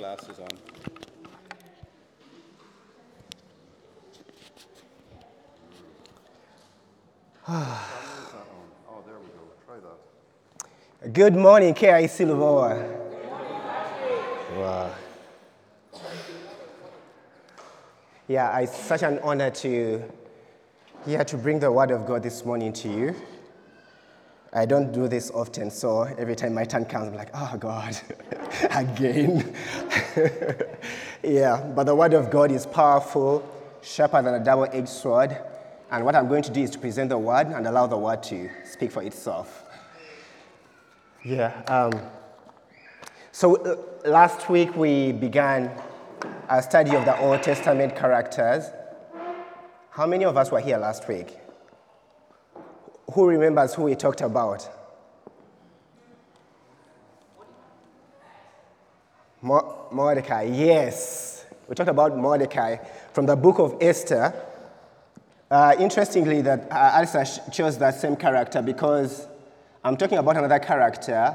glasses on. oh, there we go. Try that. Good morning, KIC Luvoa. Wow. Yeah, it's such an honor to yeah, to bring the word of God this morning to you. I don't do this often, so every time my turn comes, I'm like, oh God, again. yeah, but the word of God is powerful, sharper than a double edged sword. And what I'm going to do is to present the word and allow the word to speak for itself. Yeah. Um, so uh, last week we began a study of the Old Testament characters. How many of us were here last week? Who remembers who we talked about? Mo- Mordecai, yes. We talked about Mordecai from the book of Esther. Uh, interestingly, that uh, chose that same character because I'm talking about another character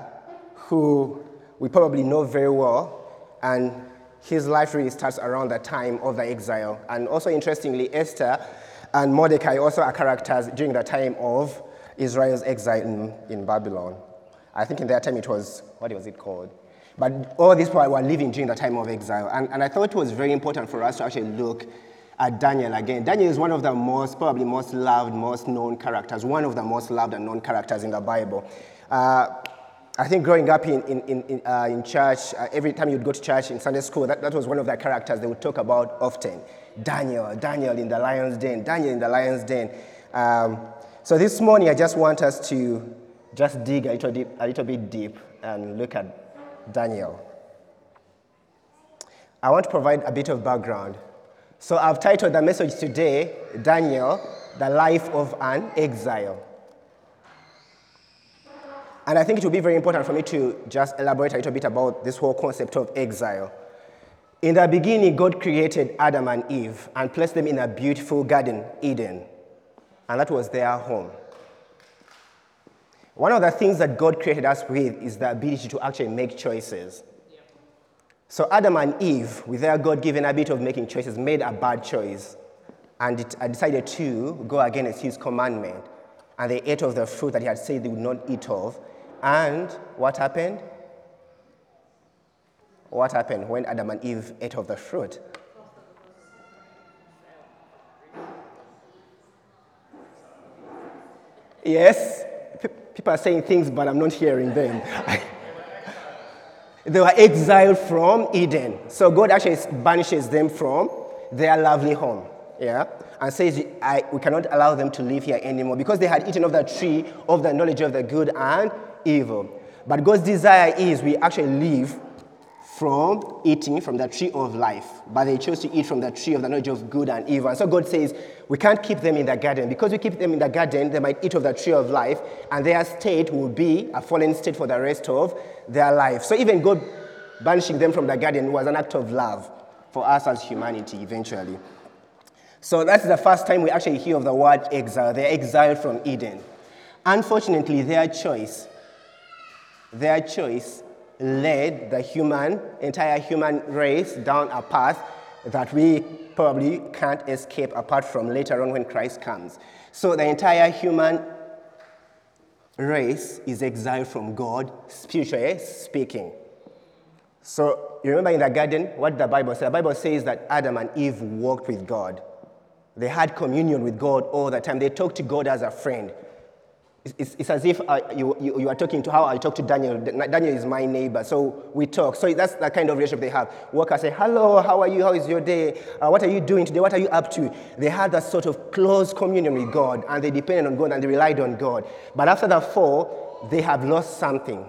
who we probably know very well, and his life really starts around the time of the exile. And also, interestingly, Esther and Mordecai also are characters during the time of Israel's exile in, in Babylon. I think in that time it was, what was it called? But all these people were living during the time of exile. And, and I thought it was very important for us to actually look at Daniel again. Daniel is one of the most, probably most loved, most known characters, one of the most loved and known characters in the Bible. Uh, I think growing up in, in, in, uh, in church, uh, every time you'd go to church in Sunday school, that, that was one of the characters they would talk about often. Daniel, Daniel in the lion's den, Daniel in the lion's den. Um, so this morning, I just want us to just dig a little, deep, a little bit deep and look at Daniel. I want to provide a bit of background. So I've titled the message today, Daniel, the life of an exile. And I think it will be very important for me to just elaborate a little bit about this whole concept of exile. In the beginning, God created Adam and Eve and placed them in a beautiful garden, Eden. And that was their home. One of the things that God created us with is the ability to actually make choices. So Adam and Eve, with their God given habit of making choices, made a bad choice and decided to go against his commandment. And they ate of the fruit that he had said they would not eat of. And what happened? What happened when Adam and Eve ate of the fruit? Yes, people are saying things, but I'm not hearing them. they were exiled from Eden. So God actually banishes them from their lovely home. Yeah? And says, we cannot allow them to live here anymore because they had eaten of the tree of the knowledge of the good and evil. But God's desire is we actually live from eating from the tree of life, but they chose to eat from the tree of the knowledge of good and evil. And so God says, we can't keep them in the garden. Because we keep them in the garden, they might eat of the tree of life, and their state will be a fallen state for the rest of their life. So even God banishing them from the garden was an act of love for us as humanity eventually. So that's the first time we actually hear of the word exile. They're exiled from Eden. Unfortunately, their choice, their choice led the human, entire human race down a path that we probably can't escape apart from later on when Christ comes. So the entire human race is exiled from God, spiritually speaking. So you remember in the garden what the Bible says? The Bible says that Adam and Eve walked with God. They had communion with God all the time. They talked to God as a friend. It's, it's, as if you, you, you, are talking to how I talk to Daniel. Daniel is my neighbor, so we talk. So that's the kind of relationship they have. Workers say, Hello, how are you? How is your day? Uh, what are you doing today? What are you up to? They had that sort of close communion with God, and they depended on God and they relied on God. But after the fall, they have lost something.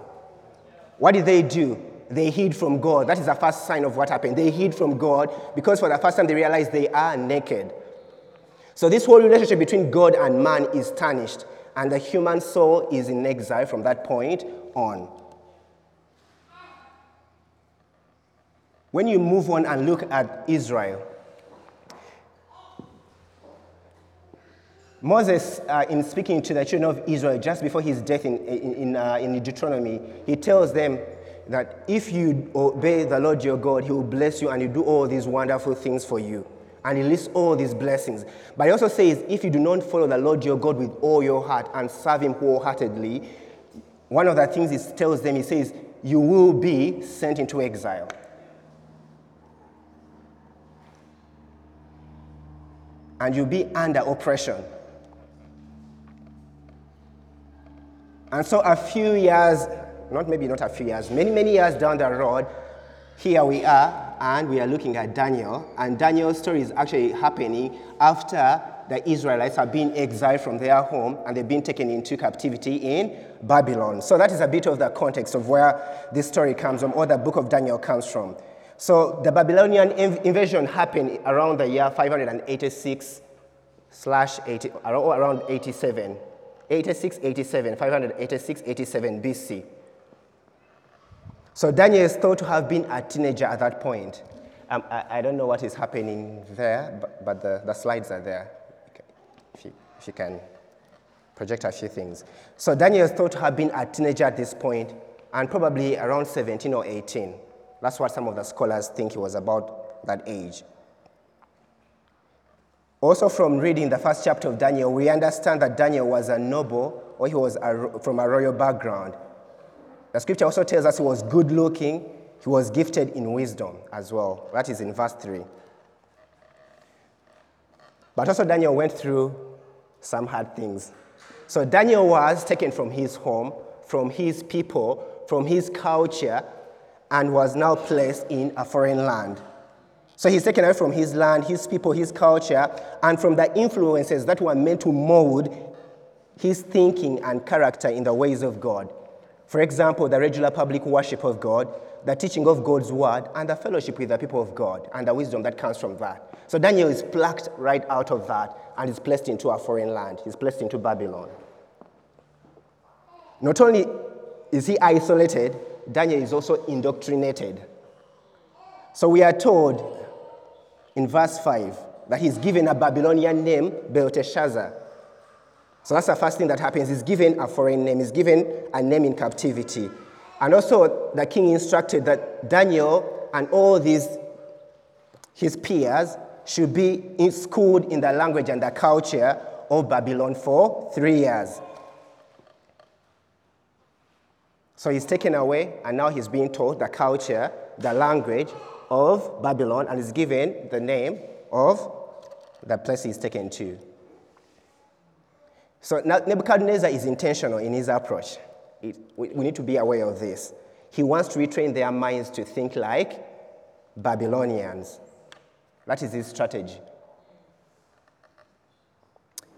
What did they do? They hid from God. That is the first sign of what happened. They hid from God because for the first time they realized they are naked. So this whole relationship between God and man is tarnished and the human soul is in exile from that point on. When you move on and look at Israel, Moses, uh, in speaking to the children of Israel just before his death in, in, uh, in Deuteronomy, he tells them, that if you obey the Lord your God, He will bless you and He will do all these wonderful things for you. And He lists all these blessings. But He also says, if you do not follow the Lord your God with all your heart and serve Him wholeheartedly, one of the things He tells them, He says, you will be sent into exile. And you'll be under oppression. And so, a few years, not maybe not a few years, many, many years down the road, here we are, and we are looking at Daniel. And Daniel's story is actually happening after the Israelites have been exiled from their home and they've been taken into captivity in Babylon. So, that is a bit of the context of where this story comes from, or the book of Daniel comes from. So, the Babylonian invasion happened around the year 586 slash 80, around 87. 86, 87, 586, 87 BC. So Daniel is thought to have been a teenager at that point. Um, I, I, don't know what is happening there, but, but the, the, slides are there. Okay. If, you, if you can project a few things. So Daniel is thought to have been a teenager at this point, and probably around 17 or 18. That's what some of the scholars think he was about that age. Also, from reading the first chapter of Daniel, we understand that Daniel was a noble or he was a, from a royal background. The scripture also tells us he was good looking, he was gifted in wisdom as well. That is in verse 3. But also, Daniel went through some hard things. So, Daniel was taken from his home, from his people, from his culture, and was now placed in a foreign land. So he's taken away from his land, his people, his culture, and from the influences that were meant to mold his thinking and character in the ways of God. For example, the regular public worship of God, the teaching of God's word, and the fellowship with the people of God, and the wisdom that comes from that. So Daniel is plucked right out of that and is placed into a foreign land. He's placed into Babylon. Not only is he isolated, Daniel is also indoctrinated. So we are told in verse 5 that he's given a Babylonian name, Belteshazzar. So that's the first thing that happens. He's given a foreign name, he's given a name in captivity. And also, the king instructed that Daniel and all these, his peers, should be schooled in the language and the culture of Babylon for three years. So he's taken away, and now he's being taught the culture, the language, of Babylon and is given the name of the place he's taken to. So Nebuchadnezzar is intentional in his approach. It, we, we need to be aware of this. He wants to retrain their minds to think like Babylonians. That is his strategy.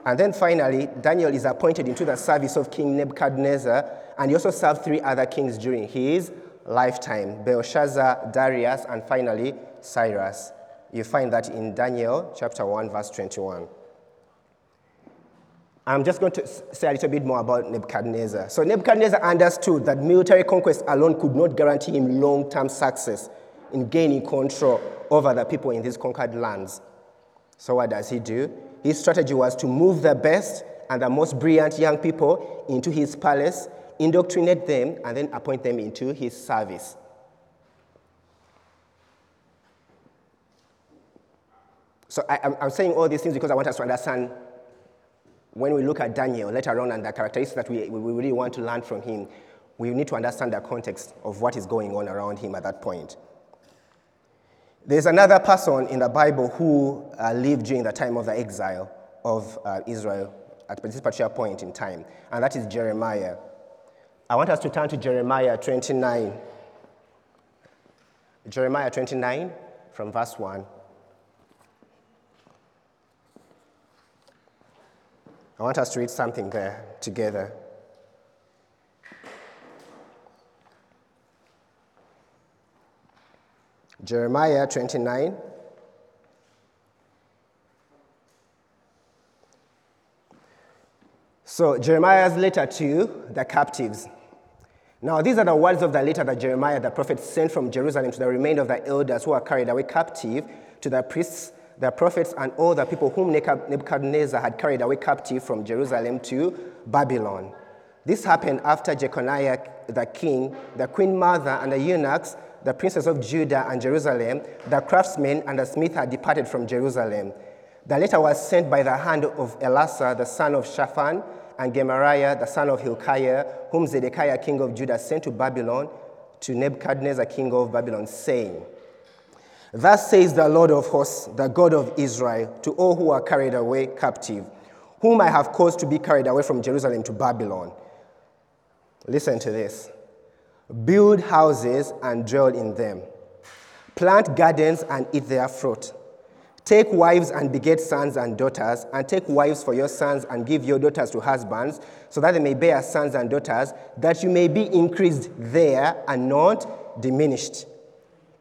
And then finally, Daniel is appointed into the service of King Nebuchadnezzar, and he also served three other kings during his lifetime Belshazzar, Darius, and finally Cyrus. You find that in Daniel chapter 1, verse 21. I'm just going to say a little bit more about Nebuchadnezzar. So, Nebuchadnezzar understood that military conquest alone could not guarantee him long term success in gaining control over the people in these conquered lands. So, what does he do? His strategy was to move the best and the most brilliant young people into his palace indoctrinate them, and then appoint them into his service. So I, am saying all these things because I want us to understand when we look at Daniel later on and the characteristics that we, we really want to learn from him, we need to understand the context of what is going on around him at that point. There's another person in the Bible who uh, lived during the time of the exile of uh, Israel at this particular point in time, and that is Jeremiah. I want us to turn to Jeremiah 29. Jeremiah 29 from verse 1. I want us to read something there together. Jeremiah 29. So, Jeremiah's letter to the captives. Now, these are the words of the letter that Jeremiah the prophet sent from Jerusalem to the remainder of the elders who are carried away captive, to the priests, the prophets, and all the people whom Nebuchadnezzar had carried away captive from Jerusalem to Babylon. This happened after Jeconiah, the king, the queen mother, and the eunuchs, the princes of Judah and Jerusalem, the craftsmen and the smith had departed from Jerusalem. The letter was sent by the hand of Elasah, the son of Shaphan, and Gemariah, the son of Hilkiah, whom Zedekiah, king of Judah, sent to Babylon to Nebuchadnezzar, king of Babylon, saying, Thus says the Lord of hosts, the God of Israel, to all who are carried away captive, whom I have caused to be carried away from Jerusalem to Babylon. Listen to this build houses and dwell in them, plant gardens and eat their fruit. Take wives and beget sons and daughters, and take wives for your sons and give your daughters to husbands, so that they may bear sons and daughters, that you may be increased there and not diminished.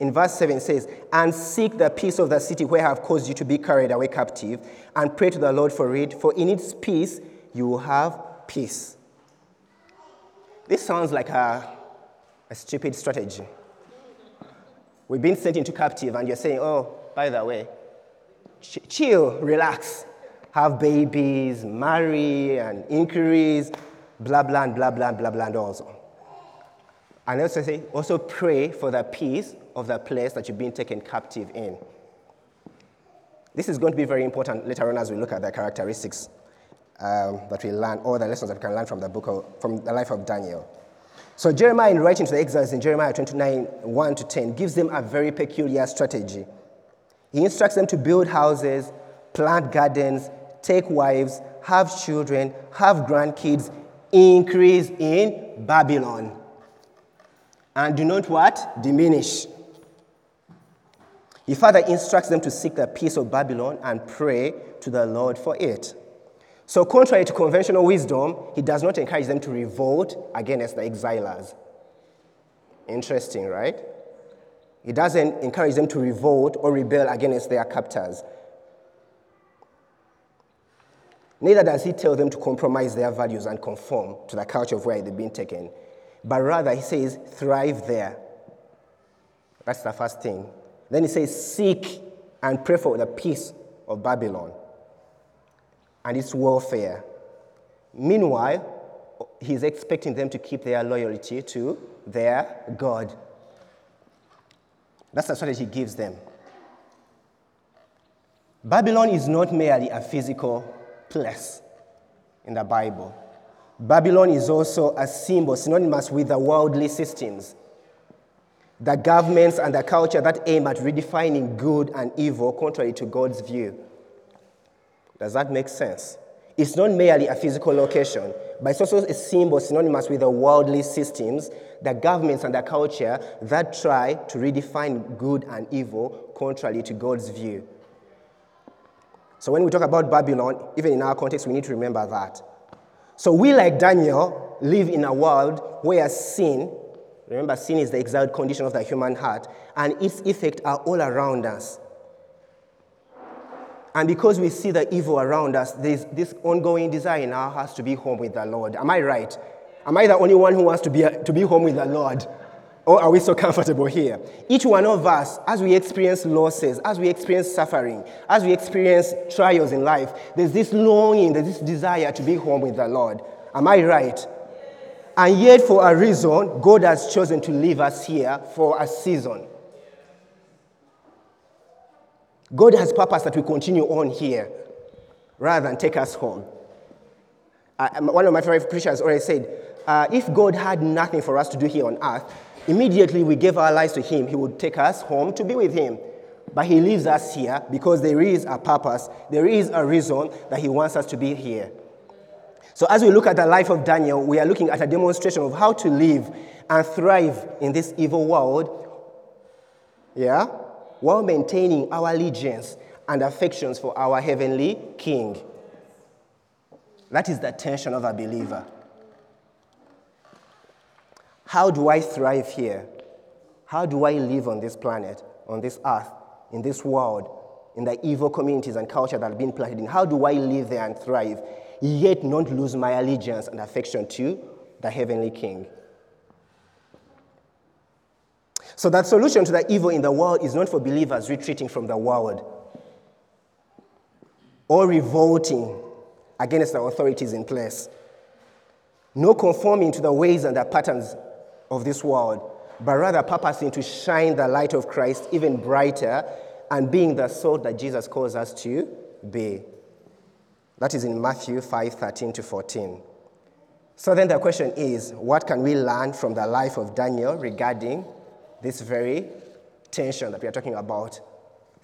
In verse 7 it says, And seek the peace of the city where I have caused you to be carried away captive, and pray to the Lord for it, for in its peace you will have peace. This sounds like a, a stupid strategy. We've been sent into captive, and you're saying, Oh, by the way, ch- chill, relax, have babies, marry, and increase, blah, blah, blah, blah, blah, blah, and also. And also say, also pray for the peace of the place that you've been taken captive in. This is going to be very important later on as we look at the characteristics um, that we learn, or the lessons that we can learn from the book of, from the life of Daniel. So Jeremiah, in writing to the exiles in Jeremiah 29, 1 to 10, gives them a very peculiar strategy. He instructs them to build houses, plant gardens, take wives, have children, have grandkids, increase in Babylon. And do not what? Diminish. He further instructs them to seek the peace of Babylon and pray to the Lord for it. So, contrary to conventional wisdom, he does not encourage them to revolt against the exilers. Interesting, right? He doesn't encourage them to revolt or rebel against their captors. Neither does he tell them to compromise their values and conform to the culture of where they've been taken, but rather he says, thrive there. That's the first thing. Then he says, seek and pray for the peace of Babylon and its welfare. Meanwhile, he's expecting them to keep their loyalty to their God. That's the strategy he gives them. Babylon is not merely a physical place in the Bible. Babylon is also a symbol synonymous with the worldly systems, the governments and the culture that aim at redefining good and evil contrary to God's view. Does that make sense? It's not merely a physical location, but it's also a symbol synonymous with the worldly systems, the governments and the culture that try to redefine good and evil contrary to God's view. So when we talk about Babylon, even in our context, we need to remember that. So we, like Daniel, live in a world where sin, remember, sin is the exiled condition of the human heart, and its effects are all around us. And because we see the evil around us, there's this ongoing desire in our hearts to be home with the Lord. Am I right? Am I the only one who wants to be, to be home with the Lord? Or are we so comfortable here? Each one of us, as we experience losses, as we experience suffering, as we experience trials in life, there's this longing, there's this desire to be home with the Lord. Am I right? And yet, for a reason, God has chosen to leave us here for a season. God has purpose that we continue on here rather than take us home. Uh, one of my favorite preachers already said, uh, if God had nothing for us to do here on earth, immediately we gave our lives to Him, He would take us home to be with Him. But He leaves us here because there is a purpose, there is a reason that He wants us to be here. So, as we look at the life of Daniel, we are looking at a demonstration of how to live and thrive in this evil world. Yeah? while maintaining our allegiance and affections for our heavenly King. That is the tension of a believer. How do I thrive here? How do I live on this planet, on this earth, in this world, in the evil communities and culture that have been planted in? How do I live there and thrive, yet not lose my allegiance and affection to the heavenly King? So, that solution to the evil in the world is not for believers retreating from the world or revolting against the authorities in place. No conforming to the ways and the patterns of this world, but rather purposing to shine the light of Christ even brighter and being the salt that Jesus calls us to be. That is in Matthew 5 13 to 14. So then the question is what can we learn from the life of Daniel regarding this very tension that we are talking about?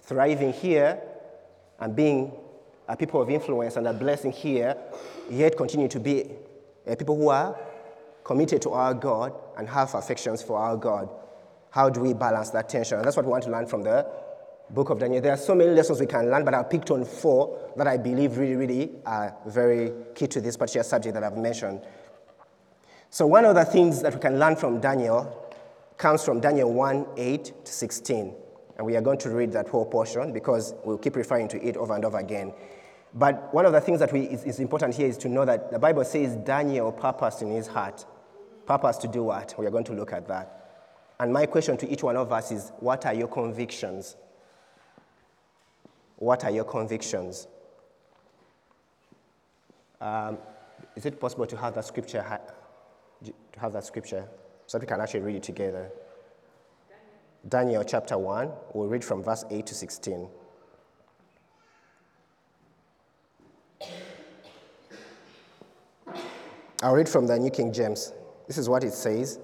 Thriving here and being a people of influence and a blessing here, yet continue to be a people who are committed to our God and have affections for our God. How do we balance that tension? And that's what we want to learn from the book of Daniel. There are so many lessons we can learn, but I picked on four that I believe really, really are very key to this particular subject that I've mentioned. So, one of the things that we can learn from Daniel comes from Daniel 1 8 to 16. And we are going to read that whole portion because we'll keep referring to it over and over again. But one of the things that we, is, is important here is to know that the Bible says Daniel purposed in his heart. Purpose to do what? We are going to look at that. And my question to each one of us is what are your convictions? What are your convictions? Um, is it possible to have that scripture? to have that scripture so that we can actually read it together. Daniel chapter 1, we'll read from verse 8 to 16. I'll read from the New King James. This is what it says.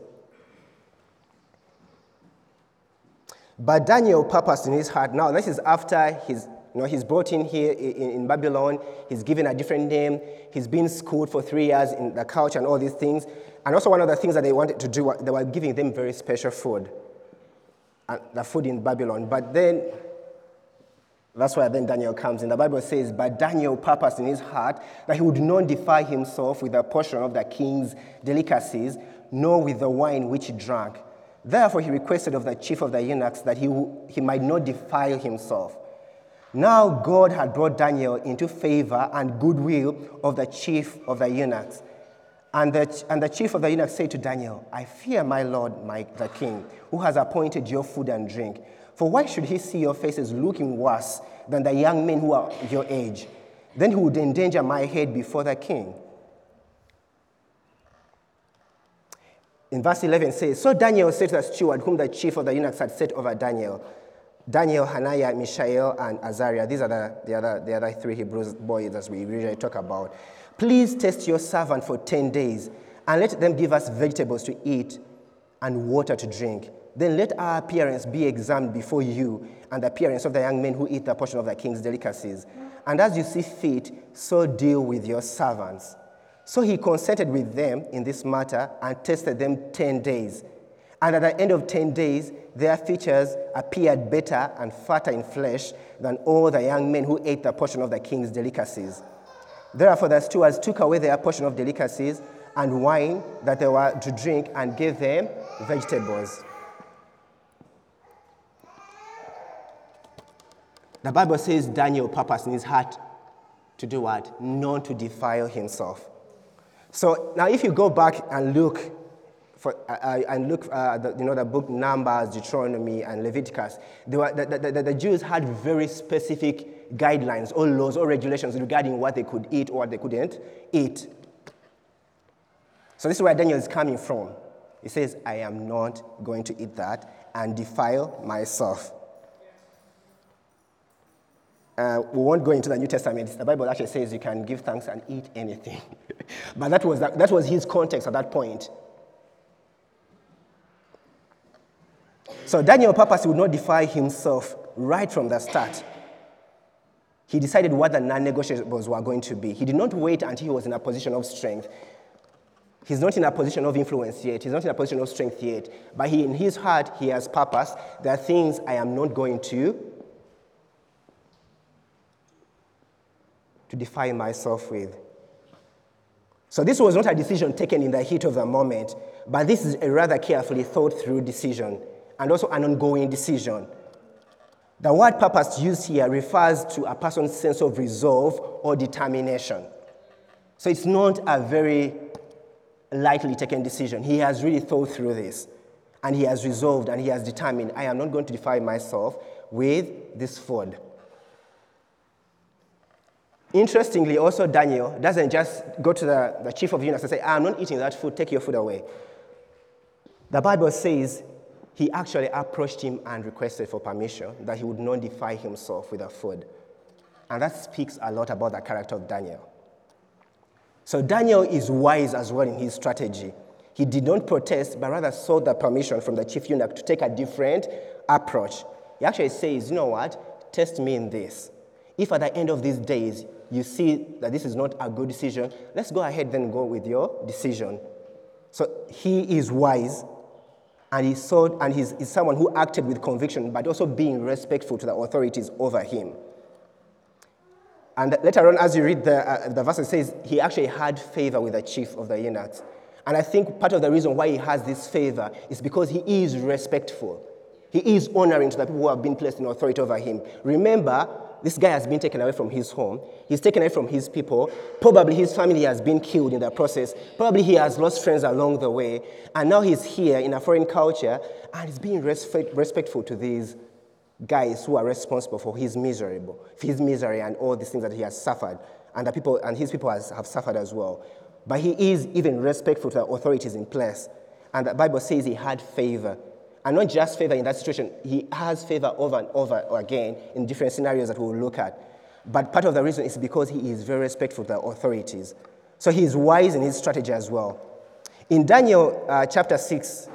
But Daniel purposed in his heart. Now, this is after his you know, he's brought in here in, in, Babylon. He's given a different name. He's been schooled for three years in the culture and all these things. And also, one of the things that they wanted to do, they were giving them very special food, and the food in Babylon. But then, that's why then Daniel comes in. The Bible says, But Daniel purposed in his heart that he would not defile himself with a portion of the king's delicacies, nor with the wine which he drank. Therefore, he requested of the chief of the eunuchs that he, he might not defile himself. Now God had brought Daniel into favor and goodwill of the chief of the eunuchs. And the, and the chief of the eunuchs said to Daniel, I fear my lord, my, the king, who has appointed your food and drink. For why should he see your faces looking worse than the young men who are your age? Then he would endanger my head before the king. In verse 11 says, So Daniel said to the steward, whom the chief of the eunuchs had set over Daniel, Daniel, Hananiah, Mishael, and Azariah. These are the, the, other, the other three Hebrew boys that we usually talk about. Please test your servant for 10 days and let them give us vegetables to eat and water to drink. Then let our appearance be examined before you and the appearance of the young men who eat the portion of the king's delicacies. And as you see fit, so deal with your servants. So he consented with them in this matter and tested them 10 days. And at the end of 10 days, their features appeared better and fatter in flesh than all the young men who ate the portion of the king's delicacies. Therefore, the stewards took away their portion of delicacies and wine that they were to drink and gave them vegetables. The Bible says Daniel purposed in his heart to do what? Not to defile himself. So now, if you go back and look for, uh, and look at uh, the, you know, the book Numbers, Deuteronomy, and Leviticus, were, the, the, the, the, Jews had very specific guidelines or laws or regulations regarding what they could eat or what they couldn't eat. So this is where Daniel is coming from. He says, I am not going to eat that and defile myself. Uh, we won't go into the New Testament. The Bible actually says you can give thanks and eat anything. but that was, that, that was his context at that point. So Daniel purpose would not defy himself right from the start. He decided what the non negotiables were going to be. He did not wait until he was in a position of strength. He's not in a position of influence yet. He's not in a position of strength yet. But he, in his heart, he has purpose. There are things I am not going to to defy myself with. So this was not a decision taken in the heat of the moment, but this is a rather carefully thought through decision and also an ongoing decision. The word purpose used here refers to a person's sense of resolve or determination. So it's not a very lightly taken decision. He has really thought through this and he has resolved and he has determined I am not going to defy myself with this food. Interestingly, also Daniel doesn't just go to the, the chief of eunuchs and say, I'm not eating that food, take your food away. The Bible says he actually approached him and requested for permission that he would not defile himself with the food. And that speaks a lot about the character of Daniel. So Daniel is wise as well in his strategy. He did not protest, but rather sought the permission from the chief eunuch to take a different approach. He actually says, You know what? Test me in this. If at the end of these days you see that this is not a good decision, let's go ahead then go with your decision. So he is wise and he sought, and he's, he's someone who acted with conviction, but also being respectful to the authorities over him. And later on, as you read the, uh, the verse, it says he actually had favor with the chief of the eunuchs. And I think part of the reason why he has this favor is because he is respectful. He is honoring to the people who have been placed in authority over him. Remember, this guy has been taken away from his home. He's taken away from his people. Probably his family has been killed in the process. Probably he has lost friends along the way. And now he's here in a foreign culture and he's being respect, respectful to these guys who are responsible for his miserable, his misery and all these things that he has suffered. And, the people, and his people has, have suffered as well. But he is even respectful to the authorities in place. And the Bible says he had favor. And not just favor in that situation, he has favor over and over again in different scenarios that we'll look at. But part of the reason is because he is very respectful to the authorities. So he is wise in his strategy as well. In Daniel uh, chapter 6,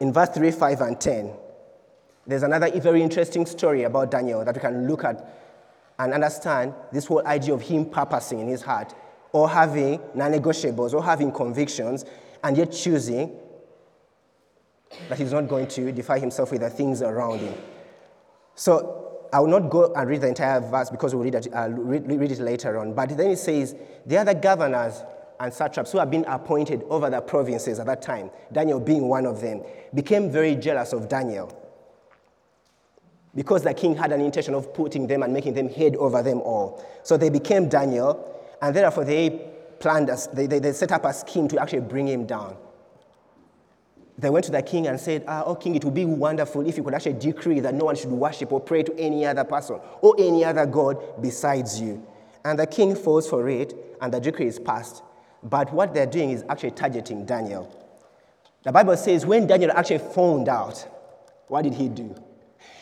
in verse 3, 5, and 10, there's another very interesting story about Daniel that we can look at and understand this whole idea of him purposing in his heart or having non negotiables or having convictions and yet choosing that he's not going to defy himself with the things around him. So I will not go and read the entire verse because we'll read it, uh, read, read it later on. But then it says, the other governors and satraps who had been appointed over the provinces at that time, Daniel being one of them, became very jealous of Daniel because the king had an intention of putting them and making them head over them all. So they became Daniel, and therefore they planned, a, they, they, they set up a scheme to actually bring him down they went to the king and said, ah, Oh, king, it would be wonderful if you could actually decree that no one should worship or pray to any other person or any other God besides you. And the king falls for it, and the decree is passed. But what they're doing is actually targeting Daniel. The Bible says when Daniel actually found out, what did he do?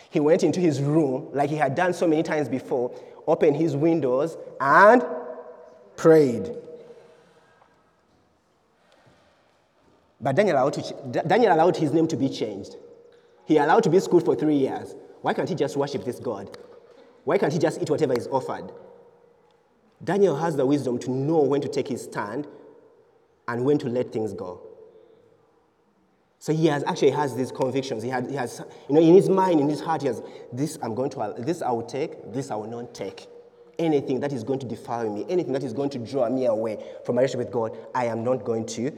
He went into his room, like he had done so many times before, opened his windows, and prayed. But Daniel allowed, to, Daniel allowed his name to be changed. He allowed to be schooled for three years. Why can't he just worship this God? Why can't he just eat whatever is offered? Daniel has the wisdom to know when to take his stand and when to let things go. So he has actually has these convictions. He, had, he has, you know, in his mind, in his heart, he has this I'm going to, this I will take, this I will not take. Anything that is going to defile me, anything that is going to draw me away from my relationship with God, I am not going to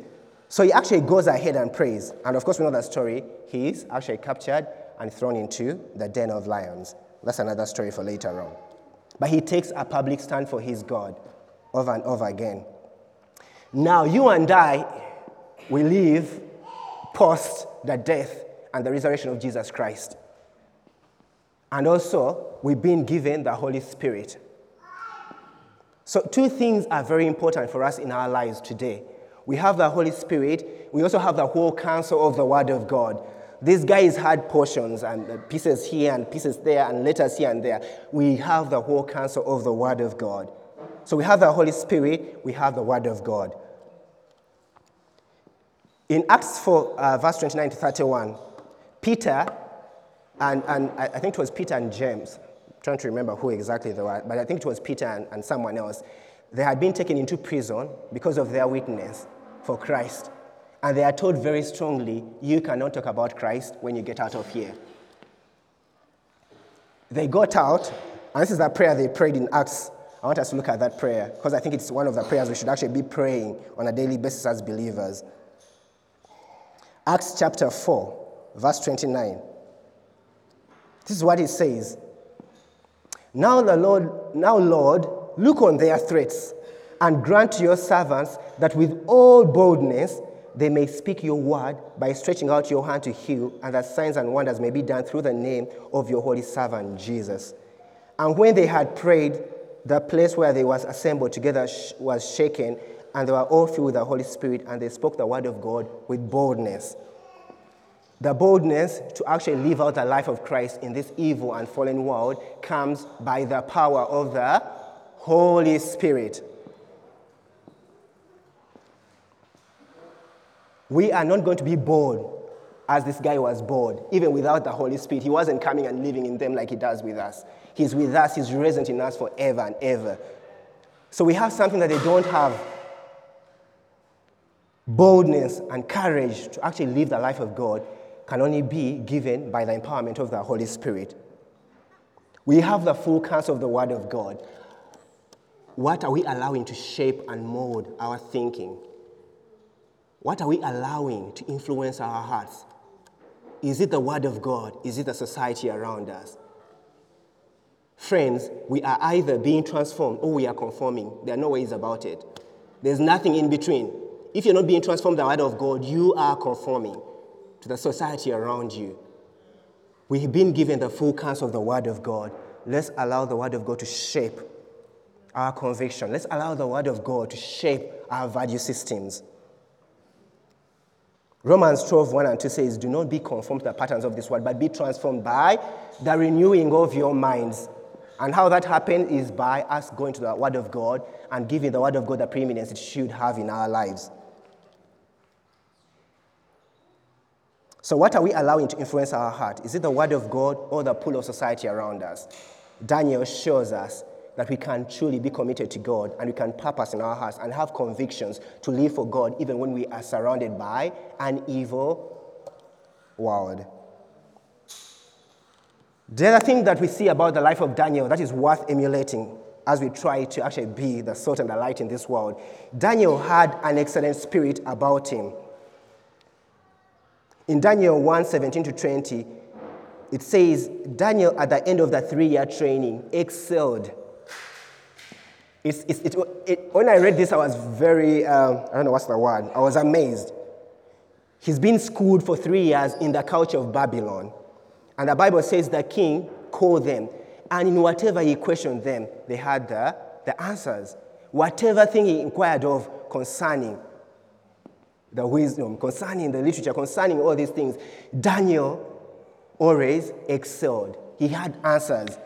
so he actually goes ahead and prays. And of course, we know that story. He is actually captured and thrown into the den of lions. That's another story for later on. But he takes a public stand for his God over and over again. Now, you and I, we live post the death and the resurrection of Jesus Christ. And also, we've been given the Holy Spirit. So, two things are very important for us in our lives today. We have the Holy Spirit. We also have the whole counsel of the Word of God. These guys had portions and pieces here and pieces there and letters here and there. We have the whole counsel of the Word of God. So we have the Holy Spirit, we have the Word of God. In Acts 4, uh, verse 29 to 31, Peter, and, and I think it was Peter and James, I'm trying to remember who exactly they were, but I think it was Peter and, and someone else. They had been taken into prison because of their witness for Christ. And they are told very strongly, you cannot talk about Christ when you get out of here. They got out, and this is that prayer they prayed in Acts. I want us to look at that prayer because I think it's one of the prayers we should actually be praying on a daily basis as believers. Acts chapter 4, verse 29. This is what it says. Now the Lord, now Lord, look on their threats and grant to your servants that with all boldness they may speak your word by stretching out your hand to heal, and that signs and wonders may be done through the name of your holy servant Jesus. And when they had prayed, the place where they was assembled together was shaken, and they were all filled with the Holy Spirit, and they spoke the word of God with boldness. The boldness to actually live out the life of Christ in this evil and fallen world comes by the power of the Holy Spirit. We are not going to be bold as this guy was bold, even without the Holy Spirit. He wasn't coming and living in them like he does with us. He's with us, he's resident in us forever and ever. So we have something that they don't have boldness and courage to actually live the life of God can only be given by the empowerment of the Holy Spirit. We have the full counsel of the Word of God. What are we allowing to shape and mold our thinking? What are we allowing to influence our hearts? Is it the Word of God? Is it the society around us? Friends, we are either being transformed or we are conforming. There are no ways about it. There's nothing in between. If you're not being transformed by the Word of God, you are conforming to the society around you. We've been given the full counsel of the Word of God. Let's allow the Word of God to shape our conviction. Let's allow the Word of God to shape our value systems. Romans 12, 1 and 2 says, Do not be conformed to the patterns of this world, but be transformed by the renewing of your minds. And how that happens is by us going to the Word of God and giving the Word of God the preeminence it should have in our lives. So, what are we allowing to influence our heart? Is it the Word of God or the pull of society around us? Daniel shows us that we can truly be committed to God and we can purpose in our hearts and have convictions to live for God even when we are surrounded by an evil world. The other thing that we see about the life of Daniel that is worth emulating as we try to actually be the salt and the light in this world, Daniel had an excellent spirit about him. In Daniel 1 17 to 20, it says, Daniel, at the end of the three year training, excelled it's, it's, it, it, when I read this, I was very, um, I don't know what's the word, I was amazed. He's been schooled for three years in the culture of Babylon. And the Bible says the king called them. And in whatever he questioned them, they had the, the answers. Whatever thing he inquired of concerning the wisdom, concerning the literature, concerning all these things, Daniel always excelled. He had answers.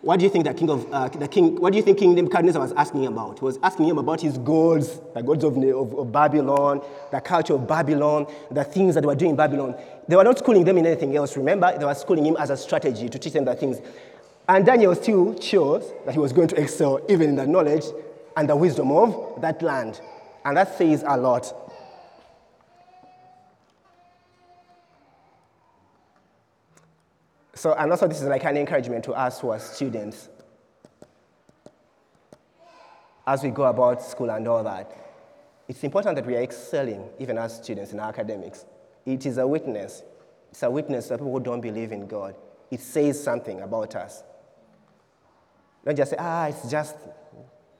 What do you think the king of uh, the king? What do you think King Nebuchadnezzar was asking about? He was asking him about his gods, the gods of, of, of, Babylon, the culture of Babylon, the things that they were doing in Babylon. They were not schooling them in anything else. Remember, they were schooling him as a strategy to teach them the things. And Daniel still chose that he was going to excel even in the knowledge and the wisdom of that land, and that says a lot. So, and also this is like an encouragement to us who are students as we go about school and all that. It's important that we are excelling, even as students in our academics. It is a witness. It's a witness that people who don't believe in God. It says something about us. Don't just say, ah, it's just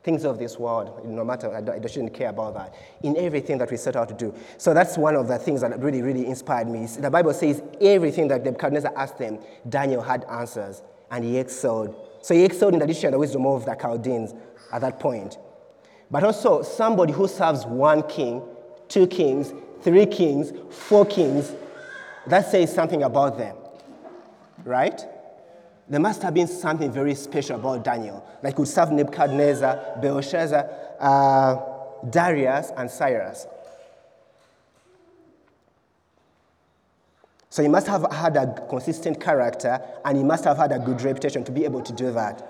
things of this world, no matter, I, I shouldn't care about that, in everything that we set out to do. So that's one of the things that really, really inspired me. The Bible says everything that Nebuchadnezzar asked them, Daniel had answers, and he excelled. So he excelled in the and the wisdom of the Chaldeans at that point. But also, somebody who serves one king, two kings, three kings, four kings, that says something about them, right? There must have been something very special about Daniel. Like could serve Nebuchadnezzar, Belshazzar, uh, Darius, and Cyrus. So he must have had a consistent character and he must have had a good reputation to be able to do that.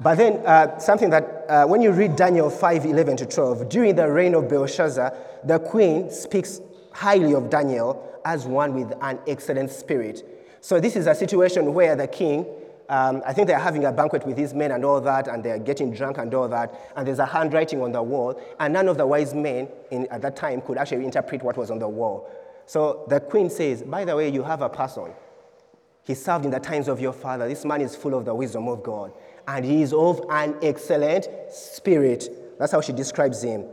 But then, uh, something that, uh, when you read Daniel 5 11 to 12, during the reign of Belshazzar, the queen speaks highly of Daniel as one with an excellent spirit so this is a situation where the king, um, I think they're having a banquet with his men and all that, and they're getting drunk and all that, and there's a handwriting on the wall, and none of the wise men in, at that time could actually interpret what was on the wall. So the queen says, By the way, you have a person. He served in the times of your father. This man is full of the wisdom of God, and he is of an excellent spirit. That's how she describes him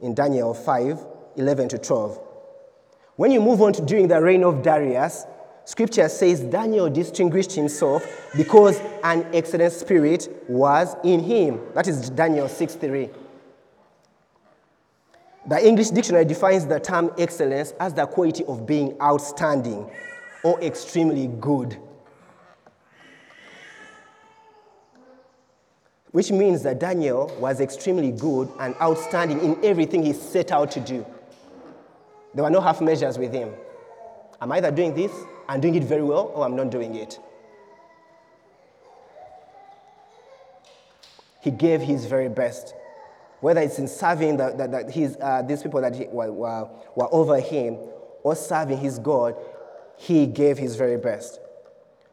in Daniel 5 11 to 12. When you move on to during the reign of Darius, Scripture says Daniel distinguished himself because an excellent spirit was in him. That is Daniel 6 3. The English dictionary defines the term excellence as the quality of being outstanding or extremely good. Which means that Daniel was extremely good and outstanding in everything he set out to do. There were no half measures with him. I'm either doing this and doing it very well, or I'm not doing it. He gave his very best whether it's in serving the, the, the, his, uh, these people that he, were, were, were over him or serving his God, he gave his very best.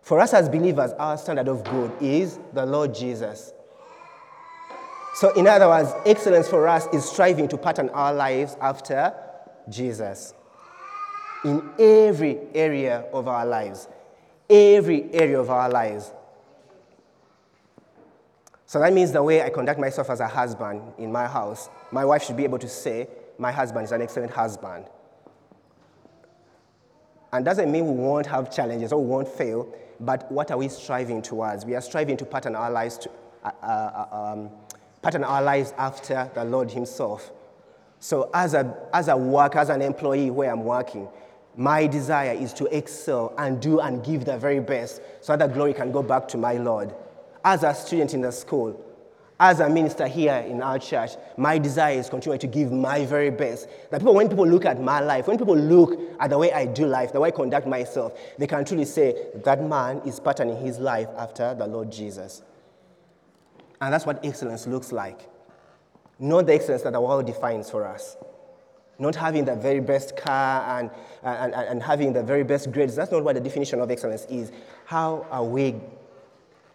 For us as believers, our standard of good is the Lord Jesus. So, in other words, excellence for us is striving to pattern our lives after Jesus in every area of our lives. Every area of our lives. So that means the way I conduct myself as a husband in my house, my wife should be able to say, My husband is an excellent husband. And doesn't mean we won't have challenges or we won't fail, but what are we striving towards? We are striving to pattern our lives, to, uh, uh, uh um, pattern our lives after the Lord Himself. So, as a, as a worker, as an employee where I'm working, my desire is to excel and do and give the very best so that glory can go back to my Lord as a student in the school, as a minister here in our church, my desire is continue to give my very best. That people, when people look at my life, when people look at the way I do life, the way I conduct myself, they can truly say that man is patterning his life after the Lord Jesus. And that's what excellence looks like. Not the excellence that the world defines for us. Not having the very best car and, and, and having the very best grades. That's not what the definition of excellence is. How are we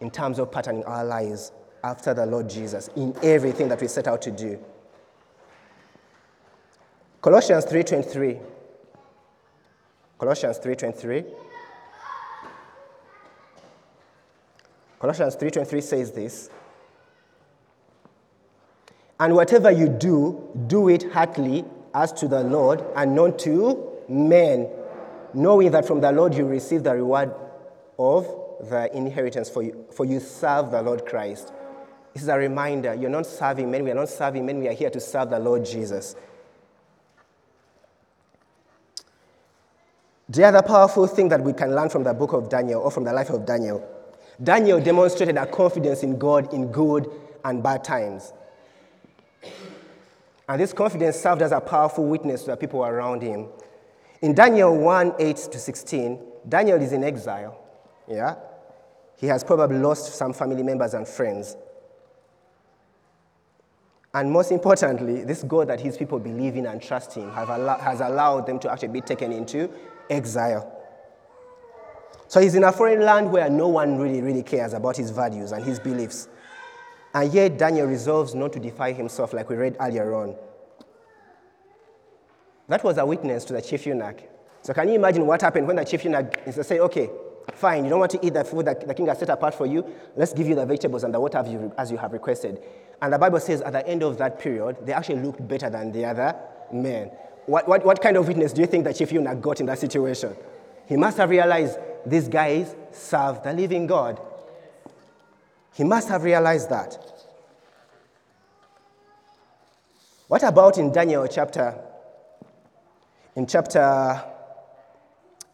in terms of patterning our lives after the Lord Jesus in everything that we set out to do. Colossians 3:23. Colossians 3:23. Colossians 3:23 says this. And whatever you do, do it heartily as to the Lord and not to men, knowing that from the Lord you receive the reward of the inheritance for you, for you serve the Lord Christ. This is a reminder you're not serving men, we are not serving men, we are here to serve the Lord Jesus. The other powerful thing that we can learn from the book of Daniel or from the life of Daniel, Daniel demonstrated a confidence in God in good and bad times. And this confidence served as a powerful witness to the people around him. In Daniel 1 8 to 16, Daniel is in exile. Yeah? He has probably lost some family members and friends. And most importantly, this God that his people believe in and trust in al- has allowed them to actually be taken into exile. So he's in a foreign land where no one really, really cares about his values and his beliefs. And yet, Daniel resolves not to defy himself, like we read earlier on. That was a witness to the chief eunuch. So, can you imagine what happened when the chief eunuch said, Okay, Fine, you don't want to eat the food that the king has set apart for you. Let's give you the vegetables and the water as you have requested. And the Bible says at the end of that period, they actually looked better than the other men. What, what, what kind of witness do you think the chief eunuch got in that situation? He must have realized these guys serve the living God. He must have realized that. What about in Daniel chapter, in chapter,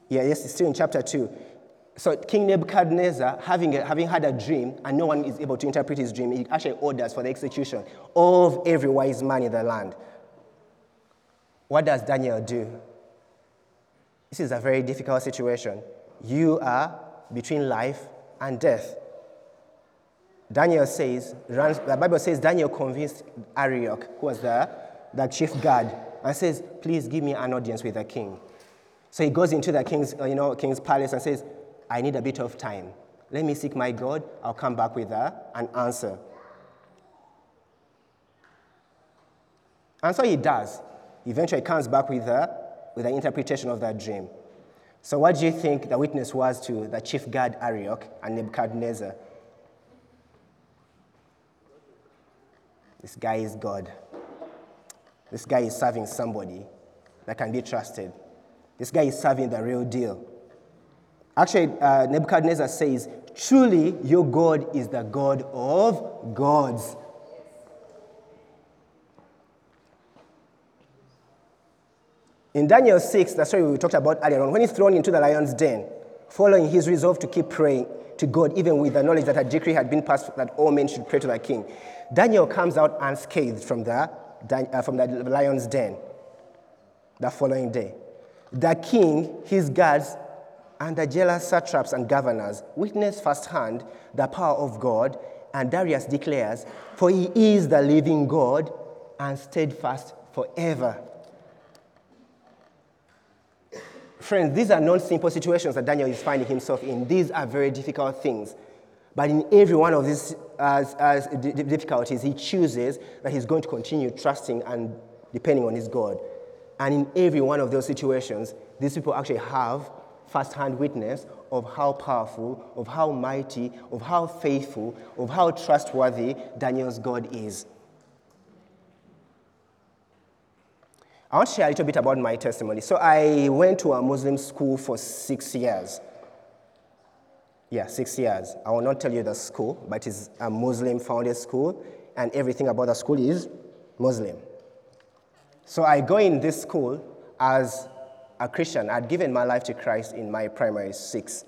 yeah, yes, it's still in chapter 2. So King Nebuchadnezzar, having, having had a dream, and no one is able to interpret his dream, he actually orders for the execution of every wise man in the land. What does Daniel do? This is a very difficult situation. You are between life and death. Daniel says, the Bible says Daniel convinced Arioch, who was the, the chief guard, and says, please give me an audience with the king. So he goes into the king's, uh, you know, king's palace and says, I need a bit of time. Let me seek my God. I'll come back with a, an answer. And so he does. Eventually comes back with, a, with an interpretation of that dream. So, what do you think the witness was to the chief guard Arioch and Nebuchadnezzar? This guy is God. This guy is serving somebody that can be trusted. This guy is serving the real deal. Actually, uh, Nebuchadnezzar says, Truly, your God is the God of gods. In Daniel 6, the story we talked about earlier on, when he's thrown into the lion's den, following his resolve to keep praying to God, even with the knowledge that a decree had been passed that all men should pray to the king, Daniel comes out unscathed from the, uh, from the lion's den the following day. The king, his guards, and the jealous satraps and governors witness firsthand the power of God, and Darius declares, For he is the living God and steadfast forever. Friends, these are not simple situations that Daniel is finding himself in. These are very difficult things. But in every one of these uh, uh, difficulties, he chooses that he's going to continue trusting and depending on his God. And in every one of those situations, these people actually have first-hand witness of how powerful, of how mighty, of how faithful, of how trustworthy Daniel's God is. I want to share a little bit about my testimony. So I went to a Muslim school for six years. Yeah, six years. I will not tell you the school, but it's a Muslim founded school, and everything about the school is Muslim. So I go in this school as a Christian. I'd given my life to Christ in my primary six.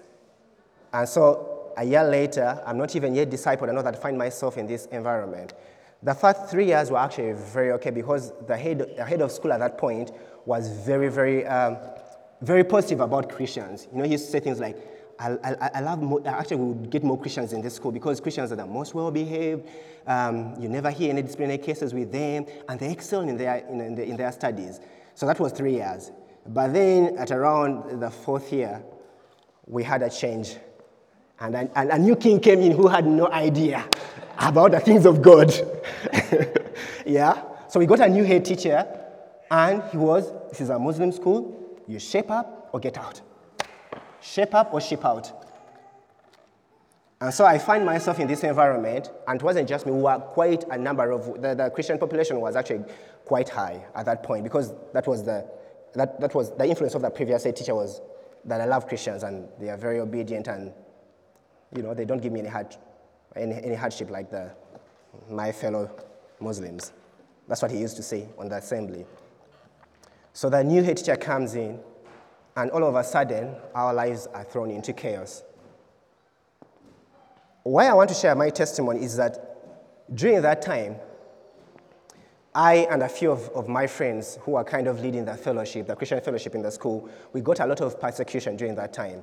And so a year later, I'm not even yet discipled. I know that I find myself in this environment. The first three years were actually very okay because the head, the head of school at that point was very, very, um, very positive about Christians. You know, he used to say things like, I, I, I love, more, actually, we would get more Christians in this school because Christians are the most well behaved. Um, you never hear any disciplinary cases with them, and they excel in their, in, in, in their studies. So that was three years. But then at around the fourth year, we had a change. And a, and a new king came in who had no idea about the things of God. yeah? So we got a new head teacher, and he was, this is a Muslim school, you shape up or get out. Shape up or ship out. And so I find myself in this environment, and it wasn't just me, we were quite a number of, the, the Christian population was actually quite high at that point because that was the, that, that was the influence of the previous head teacher was that I love Christians and they are very obedient and, you know, they don't give me any, hard, any, any hardship like the, my fellow Muslims. That's what he used to say on the assembly. So the new head teacher comes in and all of a sudden, our lives are thrown into chaos. Why I want to share my testimony is that during that time, I and a few of, of my friends who are kind of leading the fellowship, the Christian fellowship in the school, we got a lot of persecution during that time.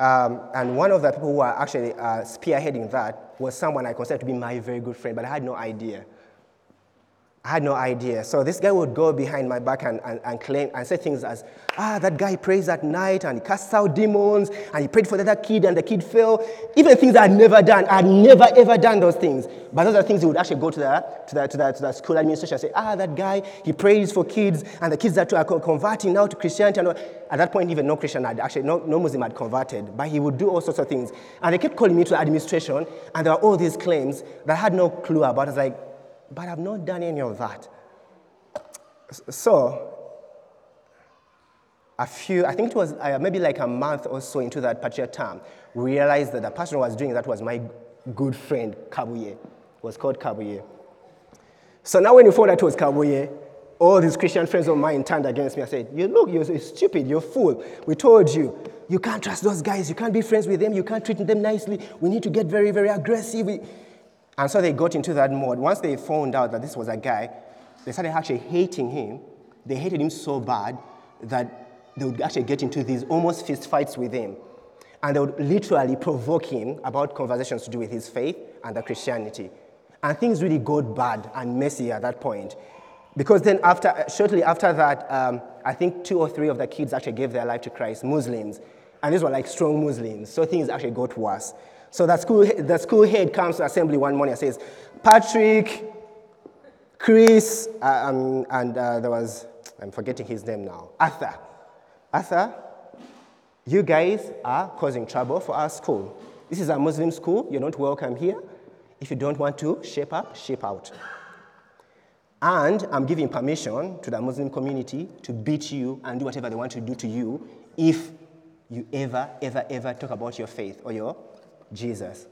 Um, and one of the people who were actually uh, spearheading that was someone I considered to be my very good friend, but I had no idea. I had no idea. So this guy would go behind my back and, and, and, claim and say things as, ah, that guy prays at night and he casts out demons and he prayed for the other kid and the kid fell. Even things I had never done. I had never ever done those things. But those are things he would actually go to the, to the, to the, to the school administration and say, ah, that guy, he prays for kids and the kids that are converting now to Christianity. And at that point, even no Christian had actually, no, no Muslim had converted. But he would do all sorts of things. And they kept calling me to the administration and there were all these claims that I had no clue about. I was like, but I've not done any of that. So, a few, I think it was uh, maybe like a month or so into that particular term, we realized that the person who was doing that was my good friend, Kabuye. was called Kabuye. So now when we found out it was Kabuye, all these Christian friends of mine turned against me and said, You look, you're stupid, you're a fool. We told you, you can't trust those guys, you can't be friends with them, you can't treat them nicely. We need to get very, very aggressive. And so they got into that mode. Once they found out that this was a guy, they started actually hating him. They hated him so bad that they would actually get into these almost fist fights with him. And they would literally provoke him about conversations to do with his faith and the Christianity. And things really got bad and messy at that point. Because then, after, shortly after that, um, I think two or three of the kids actually gave their life to Christ, Muslims. And these were like strong Muslims. So things actually got worse. So the school, the school head comes to assembly one morning and says, Patrick, Chris, uh, um, and uh, there was, I'm forgetting his name now, Arthur. Arthur, you guys are causing trouble for our school. This is a Muslim school. You're not welcome here. If you don't want to shape up, shape out. And I'm giving permission to the Muslim community to beat you and do whatever they want to do to you if you ever, ever, ever talk about your faith or your Jesus.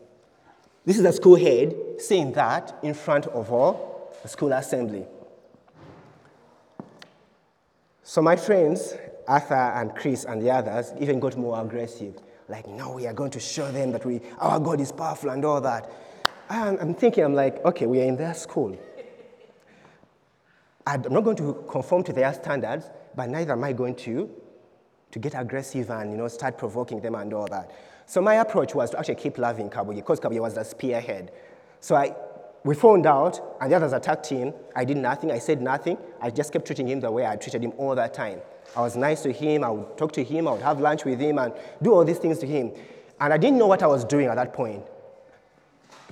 This is the school head saying that in front of all the school assembly. So my friends, Arthur and Chris and the others, even got more aggressive. Like, no, we are going to show them that we, our God is powerful and all that. I'm, I'm thinking, I'm like, okay, we are in their school. I'm not going to conform to their standards, but neither am I going to, to get aggressive and you know, start provoking them and all that. So my approach was to actually keep loving Kabuye because Kabuye was the spearhead. So I, we found out, and the others attacked him. I did nothing. I said nothing. I just kept treating him the way I treated him all that time. I was nice to him. I would talk to him. I would have lunch with him and do all these things to him. And I didn't know what I was doing at that point.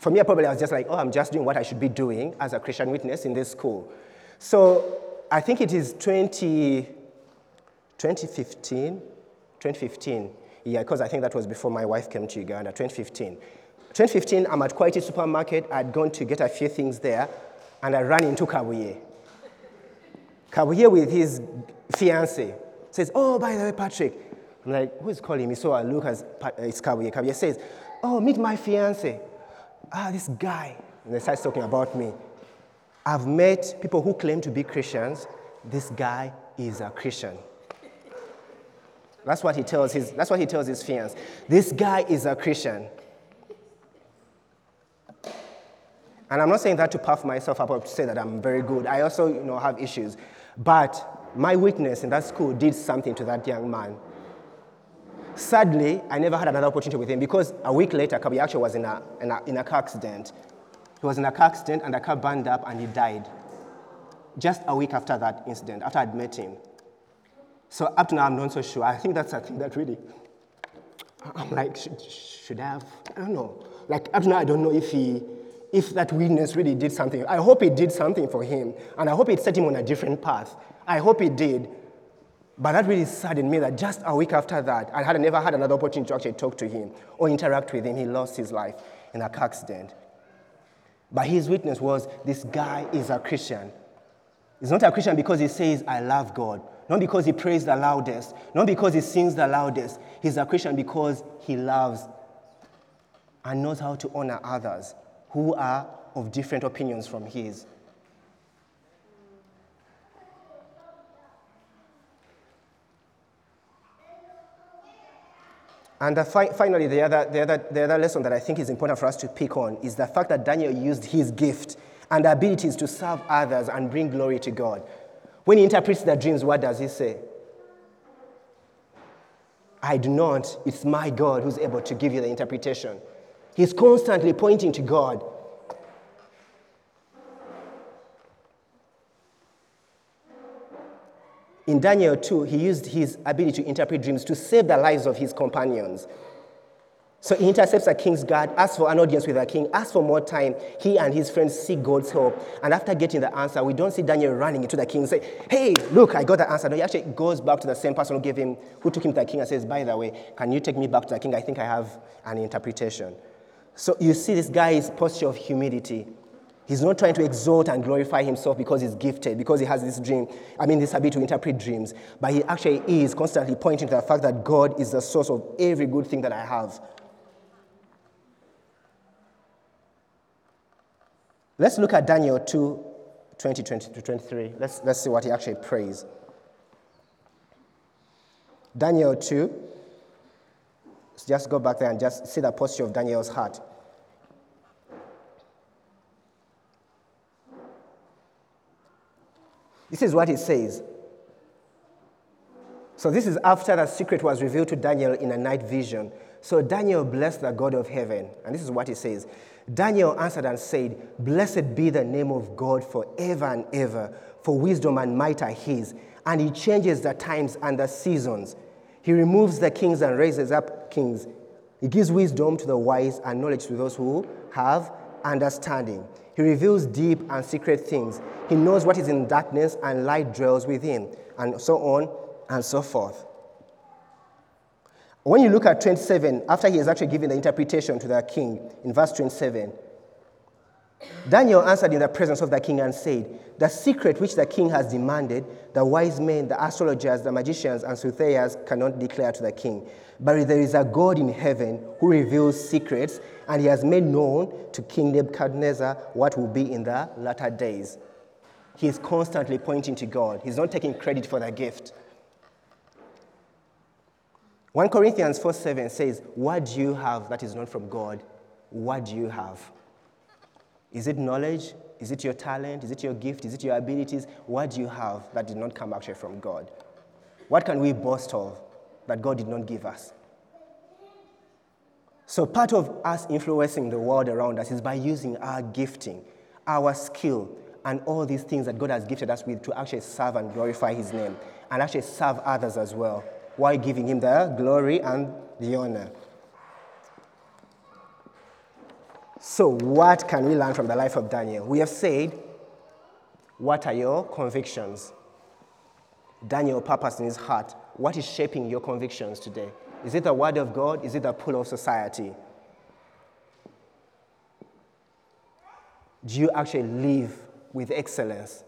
For me, probably I was just like, oh, I'm just doing what I should be doing as a Christian witness in this school. So I think it is 20, 2015, 2015, yeah, because I think that was before my wife came to Uganda, 2015. 2015, I'm at Quality Supermarket. I'd gone to get a few things there, and I ran into Kabuye. Kabuye with his fiance says, Oh, by the way, Patrick. I'm like, Who's calling me? So I look as it's Kabuye. Kabuye says, Oh, meet my fiance. Ah, this guy. And they starts talking about me. I've met people who claim to be Christians. This guy is a Christian. That's what he tells his, that's what he tells his fiance. This guy is a Christian. And I'm not saying that to puff myself up or to say that I'm very good. I also you know, have issues. But my witness in that school did something to that young man. Sadly, I never had another opportunity with him because a week later, Kabuye actually was in a, in, a, in a car accident. He was in a car accident and the car burned up and he died. Just a week after that incident, after I'd met him. So up to now, I'm not so sure. I think that's a thing that really, I'm like, should, should I have? I don't know. Like up to now, I don't know if he if that witness really did something. I hope it did something for him, and I hope it set him on a different path. I hope it did. But that really saddened me that just a week after that, I had never had another opportunity to actually talk to him or interact with him. He lost his life in a car accident. But his witness was this guy is a Christian. He's not a Christian because he says, I love God. Not because he prays the loudest. Not because he sings the loudest. He's a Christian because he loves and knows how to honor others who are of different opinions from his. And fi- finally, the other, the, other, the other lesson that I think is important for us to pick on is the fact that Daniel used his gift and abilities to serve others and bring glory to God. When he interprets the dreams, what does he say? I do not, it's my God who's able to give you the interpretation. He's constantly pointing to God. In Daniel 2, he used his ability to interpret dreams to save the lives of his companions. So he intercepts a king's guard, asks for an audience with a king, asks for more time. He and his friends seek God's help. And after getting the answer, we don't see Daniel running into the king and say, Hey, look, I got the answer. No, he actually goes back to the same person who gave him, who took him to the king and says, By the way, can you take me back to the king? I think I have an interpretation. So you see this guy's posture of humility. He's not trying to exalt and glorify himself because he's gifted, because he has this dream, I mean, this ability to interpret dreams. But he actually is constantly pointing to the fact that God is the source of every good thing that I have. Let's look at Daniel 2 20, 20 to 23. Let's, let's see what he actually prays. Daniel 2 just go back there and just see the posture of Daniel's heart. This is what it says. So, this is after the secret was revealed to Daniel in a night vision. So, Daniel blessed the God of heaven. And this is what he says Daniel answered and said, Blessed be the name of God forever and ever, for wisdom and might are his, and he changes the times and the seasons. He removes the kings and raises up kings. He gives wisdom to the wise and knowledge to those who have understanding. He reveals deep and secret things. He knows what is in darkness, and light dwells within, and so on and so forth. When you look at 27, after he has actually given the interpretation to the king, in verse 27, Daniel answered in the presence of the king and said, The secret which the king has demanded, the wise men, the astrologers, the magicians, and soothsayers cannot declare to the king. But there is a God in heaven who reveals secrets, and he has made known to King Nebuchadnezzar what will be in the latter days. He is constantly pointing to God. He's not taking credit for the gift. 1 Corinthians 4 7 says, What do you have that is not from God? What do you have? Is it knowledge? Is it your talent? Is it your gift? Is it your abilities? What do you have that did not come actually from God? What can we boast of that God did not give us? So, part of us influencing the world around us is by using our gifting, our skill, and all these things that God has gifted us with to actually serve and glorify His name and actually serve others as well while giving Him the glory and the honor. So, what can we learn from the life of Daniel? We have said, What are your convictions? Daniel purpose in his heart. What is shaping your convictions today? Is it the word of God? Is it the pull of society? Do you actually live with excellence?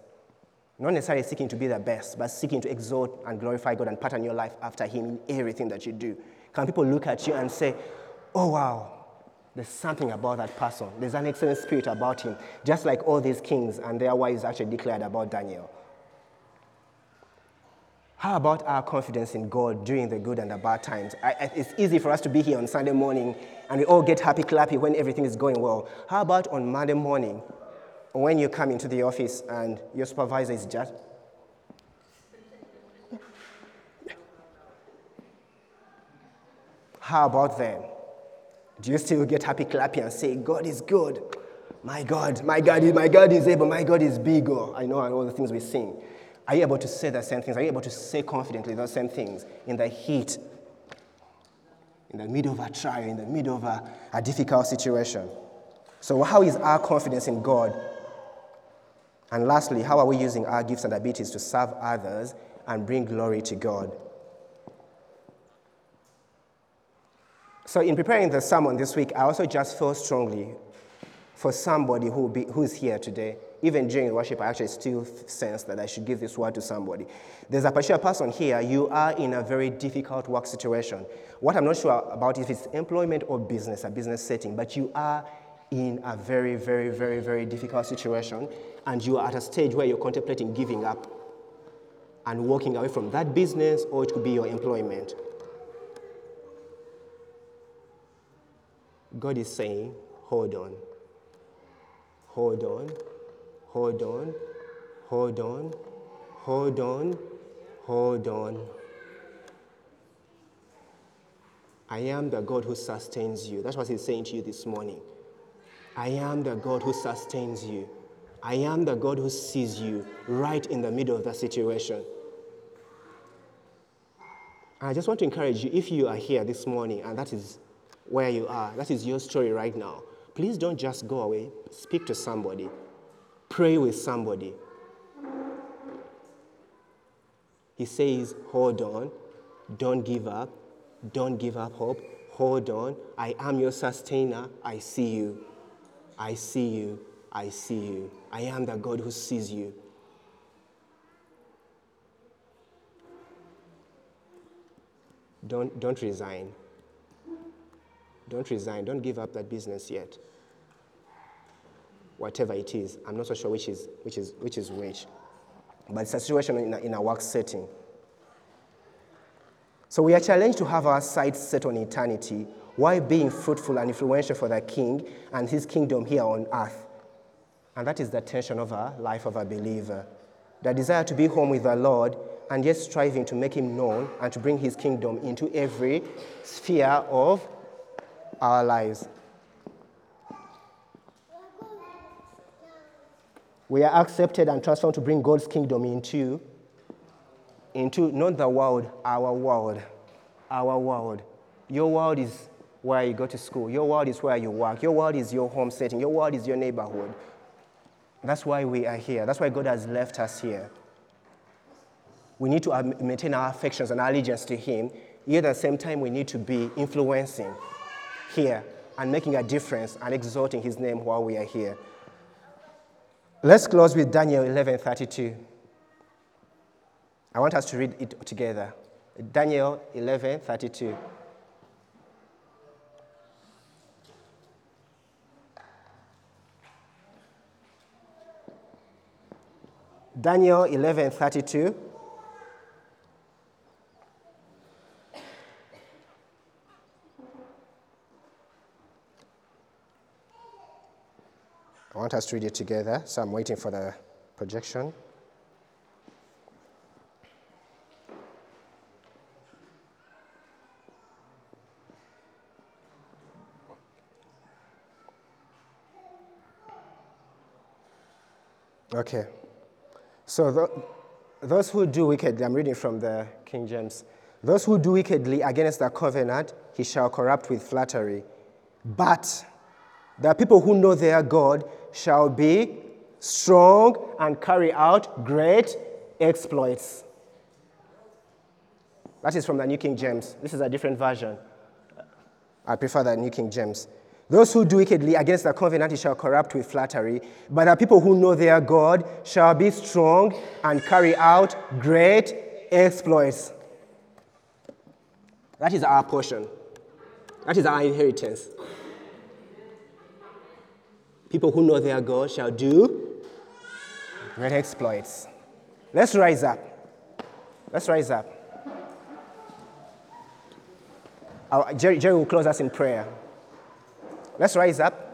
Not necessarily seeking to be the best, but seeking to exalt and glorify God and pattern your life after Him in everything that you do. Can people look at you and say, Oh, wow, there's something about that person. There's an excellent spirit about him, just like all these kings and their wives actually declared about Daniel. How about our confidence in God during the good and the bad times? I, it's easy for us to be here on Sunday morning and we all get happy clappy when everything is going well. How about on Monday morning when you come into the office and your supervisor is just. How about them? Do you still get happy clappy and say, God is good? My God, my God, is, my God is able, my God is bigger. I know and all the things we sing. Are you able to say the same things? Are you able to say confidently those same things in the heat, in the middle of a trial, in the middle of a, a difficult situation? So, how is our confidence in God? And lastly, how are we using our gifts and abilities to serve others and bring glory to God? So, in preparing the sermon this week, I also just felt strongly for somebody who be, who's here today. Even during worship, I actually still sense that I should give this word to somebody. There's a particular person here, you are in a very difficult work situation. What I'm not sure about is if it's employment or business, a business setting, but you are in a very, very, very, very difficult situation, and you are at a stage where you're contemplating giving up and walking away from that business, or it could be your employment. God is saying, hold on, hold on, hold on, hold on, hold on, hold on. I am the God who sustains you. That's what he's saying to you this morning. I am the God who sustains you. I am the God who sees you right in the middle of the situation. I just want to encourage you if you are here this morning and that is where you are. That is your story right now. Please don't just go away. Speak to somebody, pray with somebody. He says, Hold on, don't give up, don't give up hope. Hold on, I am your sustainer. I see you. I see you. I see you. I am the God who sees you. Don't, don't resign. Don't resign. Don't give up that business yet. Whatever it is, I'm not so sure which is which is which is which, but it's a situation in a, in a work setting. So we are challenged to have our sights set on eternity while being fruitful and influential for the King and His kingdom here on earth. And that is the tension of a life of a believer. The desire to be home with the Lord and yet striving to make Him known and to bring His kingdom into every sphere of our lives. We are accepted and transformed to bring God's kingdom into, into not the world, our world. Our world. Your world is where you go to school. Your world is where you work. Your world is your home setting. Your world is your neighborhood. That's why we are here. That's why God has left us here. We need to uh, maintain our affections and allegiance to Him. Yet at the same time, we need to be influencing here and making a difference and exalting his name while we are here. Let's close with Daniel 11:32. I want us to read it together. Daniel 11:32. Daniel 11:32. I want us to read it together, so I'm waiting for the projection. Okay. So tho- those who do wickedly, I'm reading from the King James. Those who do wickedly against the covenant, he shall corrupt with flattery. But the people who know their God shall be strong and carry out great exploits. That is from the New King James. This is a different version. I prefer the New King James. Those who do wickedly against the covenant shall corrupt with flattery, but the people who know their God shall be strong and carry out great exploits. That is our portion. That is our inheritance. People who know their God shall do great exploits. Let's rise up. Let's rise up. Our, Jerry, Jerry will close us in prayer. Let's rise up.